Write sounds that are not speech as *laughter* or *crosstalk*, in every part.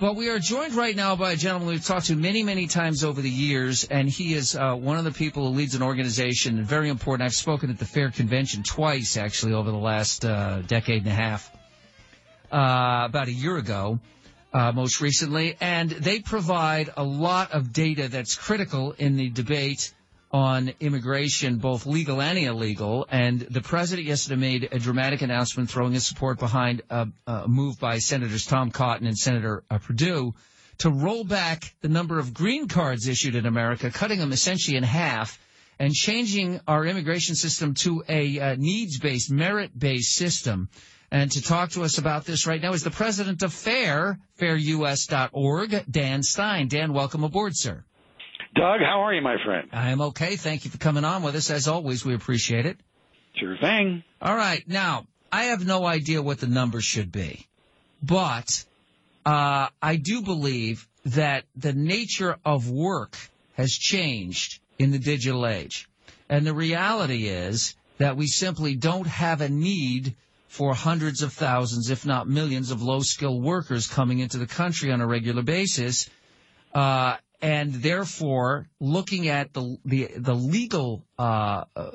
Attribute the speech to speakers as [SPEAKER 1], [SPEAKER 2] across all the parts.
[SPEAKER 1] But we are joined right now by a gentleman we've talked to many, many times over the years, and he is uh, one of the people who leads an organization, very important. I've spoken at the Fair Convention twice, actually, over the last uh, decade and a half, uh, about a year ago, uh, most recently. And they provide a lot of data that's critical in the debate on immigration, both legal and illegal. And the president yesterday made a dramatic announcement throwing his support behind a, a move by Senators Tom Cotton and Senator uh, Perdue to roll back the number of green cards issued in America, cutting them essentially in half and changing our immigration system to a uh, needs-based, merit-based system. And to talk to us about this right now is the president of FAIR, fairus.org, Dan Stein. Dan, welcome aboard, sir.
[SPEAKER 2] Doug, how are you, my friend?
[SPEAKER 1] I am okay. Thank you for coming on with us. As always, we appreciate it.
[SPEAKER 2] Sure thing.
[SPEAKER 1] All right. Now, I have no idea what the numbers should be, but uh, I do believe that the nature of work has changed in the digital age. And the reality is that we simply don't have a need for hundreds of thousands, if not millions, of low skilled workers coming into the country on a regular basis. Uh, and therefore looking at the the, the legal uh, uh,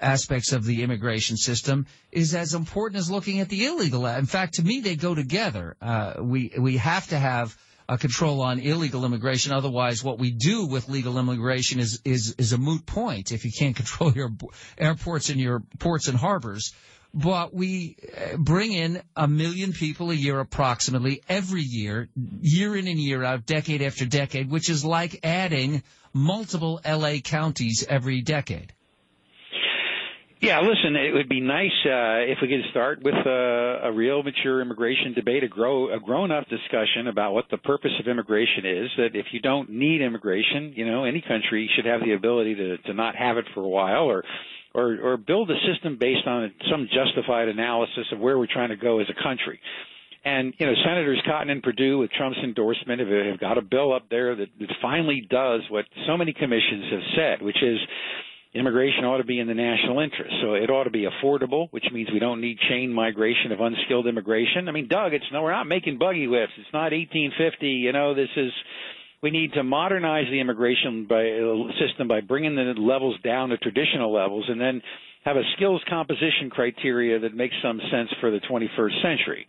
[SPEAKER 1] aspects of the immigration system is as important as looking at the illegal. In fact, to me, they go together. Uh, we we have to have a control on illegal immigration. Otherwise, what we do with legal immigration is is is a moot point. If you can't *laughs* control your airports and your ports and harbors, but we uh, bring in a million people a year approximately every year, year in and year out, decade after decade, which is like adding multiple LA counties every decade.
[SPEAKER 2] Yeah, listen, it would be nice uh, if we could start with a, a real mature immigration debate, a grow a grown-up discussion about what the purpose of immigration is. That if you don't need immigration, you know, any country should have the ability to to not have it for a while, or or, or build a system based on some justified analysis of where we're trying to go as a country. And you know, Senators Cotton and Perdue, with Trump's endorsement, have, have got a bill up there that, that finally does what so many commissions have said, which is immigration ought to be in the national interest. So it ought to be affordable, which means we don't need chain migration of unskilled immigration. I mean, Doug, it's no, we're not making buggy whips. It's not 1850. You know, this is we need to modernize the immigration by, system by bringing the levels down to traditional levels and then have a skills composition criteria that makes some sense for the 21st century.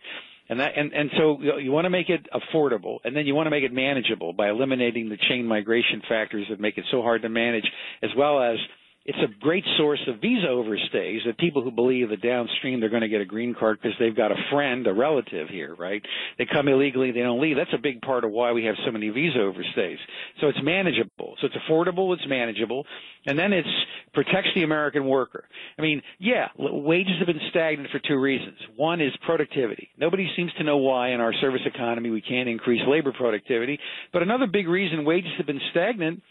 [SPEAKER 2] And that, and, and so you want to make it affordable and then you want to make it manageable by eliminating the chain migration factors that make it so hard to manage as well as it's a great source of visa overstays that people who believe that downstream they're going to get a green card because they've got a friend, a relative here, right? They come illegally, they don't leave. That's a big part of why we have so many visa overstays. So it's manageable. So it's affordable, it's manageable, and then it's protects the American worker. I mean, yeah, wages have been stagnant for two reasons. One is productivity. Nobody seems to know why in our service economy we can't increase labor productivity. But another big reason wages have been stagnant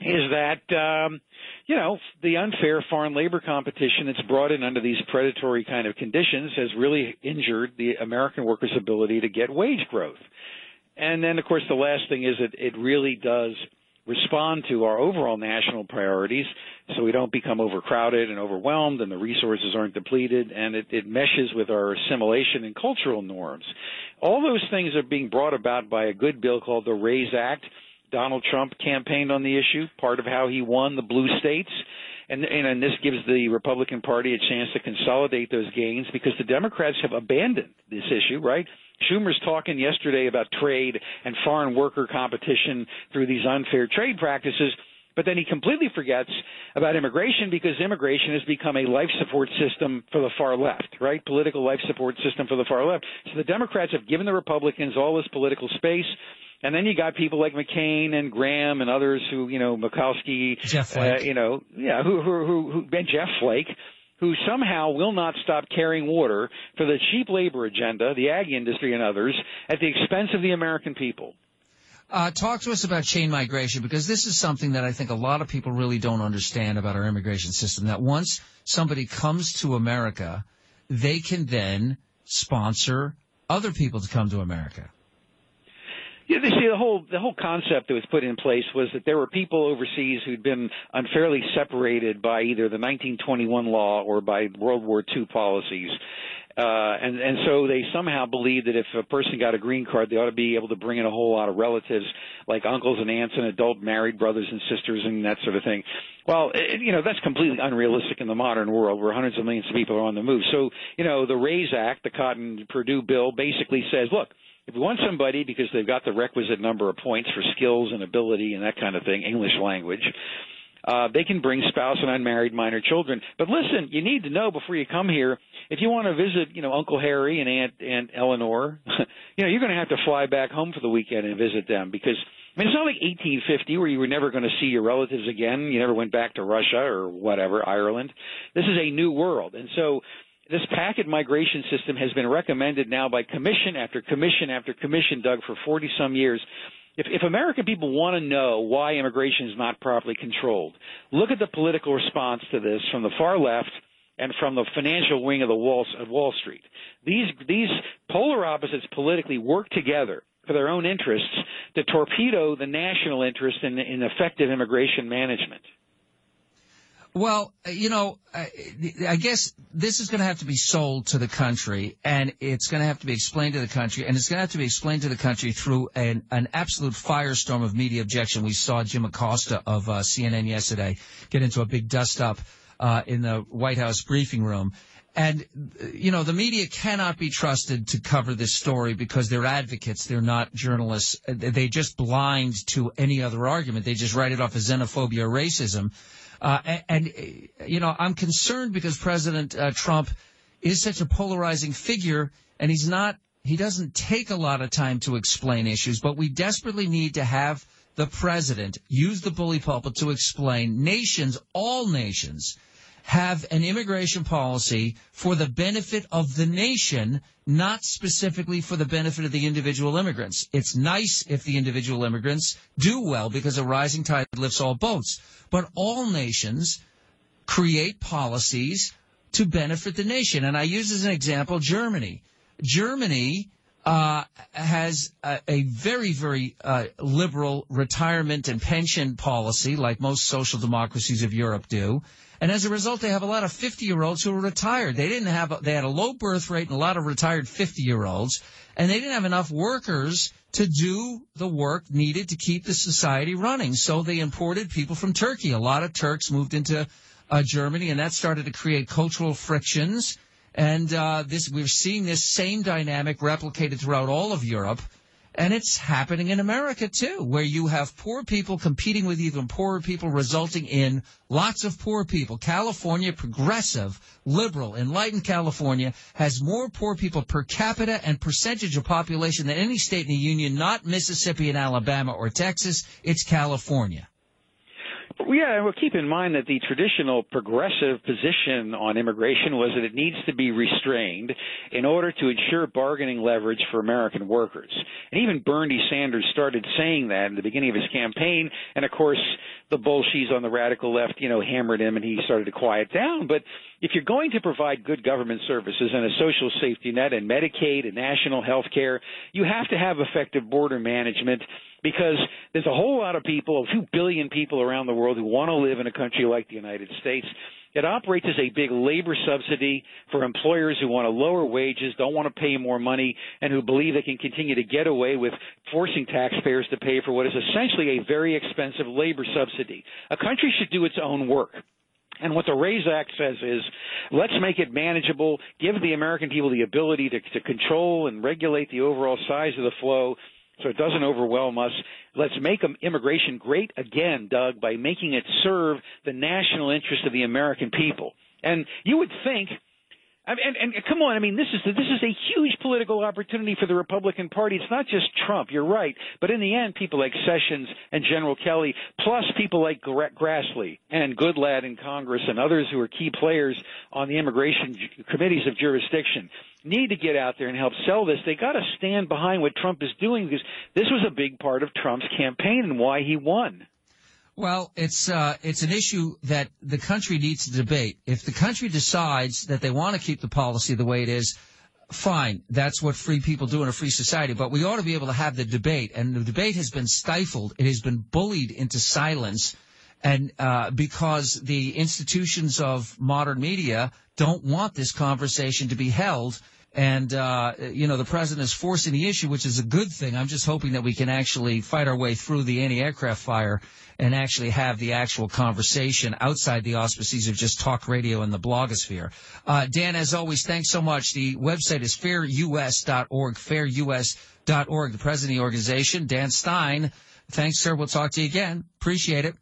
[SPEAKER 2] is that um, you know the unfair foreign labor competition that's brought in under these predatory kind of conditions has really injured the American workers' ability to get wage growth. And then, of course, the last thing is that it really does respond to our overall national priorities so we don't become overcrowded and overwhelmed and the resources aren't depleted and it, it meshes with our assimilation and cultural norms. All those things are being brought about by a good bill called the RAISE Act Donald Trump campaigned on the issue, part of how he won the blue states. And, and this gives the Republican Party a chance to consolidate those gains because the Democrats have abandoned this issue, right? Schumer's talking yesterday about trade and foreign worker competition through these unfair trade practices. But then he completely forgets about immigration because immigration has become a life support system for the far left, right? Political life support system for the far left. So the Democrats have given the Republicans all this political space. And then you got people like McCain and Graham and others who, you know, Murkowski,
[SPEAKER 1] Jeff Flake.
[SPEAKER 2] Uh, you know, yeah, who, who, who, who, Ben Jeff Flake, who somehow will not stop carrying water for the cheap labor agenda, the ag industry and others, at the expense of the American people.
[SPEAKER 1] Uh, talk to us about chain migration because this is something that I think a lot of people really don't understand about our immigration system. That once somebody comes to America, they can then sponsor other people to come to America.
[SPEAKER 2] You see, the whole the whole concept that was put in place was that there were people overseas who'd been unfairly separated by either the 1921 law or by World War II policies. Uh, and and so they somehow believe that if a person got a green card, they ought to be able to bring in a whole lot of relatives, like uncles and aunts and adult married brothers and sisters and that sort of thing. Well, it, you know that's completely unrealistic in the modern world where hundreds of millions of people are on the move. So you know the RAISE Act, the Cotton Perdue bill, basically says, look. If you want somebody because they've got the requisite number of points for skills and ability and that kind of thing, English language, uh, they can bring spouse and unmarried minor children. But listen, you need to know before you come here if you want to visit, you know, Uncle Harry and Aunt Aunt Eleanor, *laughs* you know, you're going to have to fly back home for the weekend and visit them because I mean, it's not like 1850 where you were never going to see your relatives again. You never went back to Russia or whatever, Ireland. This is a new world, and so this packet migration system has been recommended now by commission after commission after commission, Doug, for 40 some years if, if American people want to know why immigration is not properly controlled, look at the political response to this from the far left and from the financial wing of the Wall, of Wall Street. These these polar opposites politically work together for their own interests to torpedo the national interest in, in effective immigration management.
[SPEAKER 1] Well, you know, I guess this is going to have to be sold to the country, and it's going to have to be explained to the country, and it's going to have to be explained to the country through an, an absolute firestorm of media objection. We saw Jim Acosta of uh, CNN yesterday get into a big dust up uh, in the White House briefing room. And, you know, the media cannot be trusted to cover this story because they're advocates. They're not journalists. They just blind to any other argument. They just write it off as xenophobia or racism. Uh, and, and, you know, I'm concerned because President uh, Trump is such a polarizing figure, and he's not, he doesn't take a lot of time to explain issues, but we desperately need to have the president use the bully pulpit to explain nations, all nations, have an immigration policy for the benefit of the nation, not specifically for the benefit of the individual immigrants. It's nice if the individual immigrants do well because a rising tide lifts all boats. But all nations create policies to benefit the nation. And I use as an example Germany. Germany uh, has a, a, very, very uh, liberal retirement and pension policy, like most social democracies of Europe do. And as a result, they have a lot of 50 year olds who are retired. They didn't have, a, they had a low birth rate and a lot of retired 50 year olds, and they didn't have enough workers to do the work needed to keep the society running. So they imported people from Turkey. A lot of Turks moved into uh, Germany, and that started to create cultural frictions. And uh, this, we're seeing this same dynamic replicated throughout all of Europe. And it's happening in America too, where you have poor people competing with even poorer people, resulting in lots of poor people. California, progressive, liberal, enlightened California has more poor people per capita and percentage of population than any state in the union, not Mississippi and Alabama or Texas. It's California.
[SPEAKER 2] Yeah, and well, keep in mind that the traditional progressive position on immigration was that it needs to be restrained in order to ensure bargaining leverage for American workers. And even Bernie Sanders started saying that in the beginning of his campaign. And of course, the bullshies on the radical left, you know, hammered him and he started to quiet down. But if you're going to provide good government services and a social safety net and Medicaid and national health care, you have to have effective border management because there's a whole lot of people, a few billion people around the world who want to live in a country like the United States. It operates as a big labor subsidy for employers who want to lower wages, don't want to pay more money, and who believe they can continue to get away with forcing taxpayers to pay for what is essentially a very expensive labor subsidy. A country should do its own work. And what the RAISE Act says is, let's make it manageable, give the American people the ability to, to control and regulate the overall size of the flow so it doesn't overwhelm us. Let's make immigration great again, Doug, by making it serve the national interest of the American people. And you would think and, and, come on, I mean, this is this is a huge political opportunity for the Republican Party. It's not just Trump. You're right, but in the end, people like Sessions and General Kelly, plus people like Grassley and Goodlatte in Congress and others who are key players on the immigration committees of jurisdiction, need to get out there and help sell this. They got to stand behind what Trump is doing because this was a big part of Trump's campaign and why he won.
[SPEAKER 1] Well, it's uh, it's an issue that the country needs to debate. If the country decides that they want to keep the policy the way it is, fine. That's what free people do in a free society. But we ought to be able to have the debate, and the debate has been stifled. It has been bullied into silence and uh, because the institutions of modern media don't want this conversation to be held. And, uh, you know, the president is forcing the issue, which is a good thing. I'm just hoping that we can actually fight our way through the anti-aircraft fire and actually have the actual conversation outside the auspices of just talk radio and the blogosphere. Uh, Dan, as always, thanks so much. The website is fairus.org, fairus.org. The president of the organization, Dan Stein. Thanks, sir. We'll talk to you again. Appreciate it.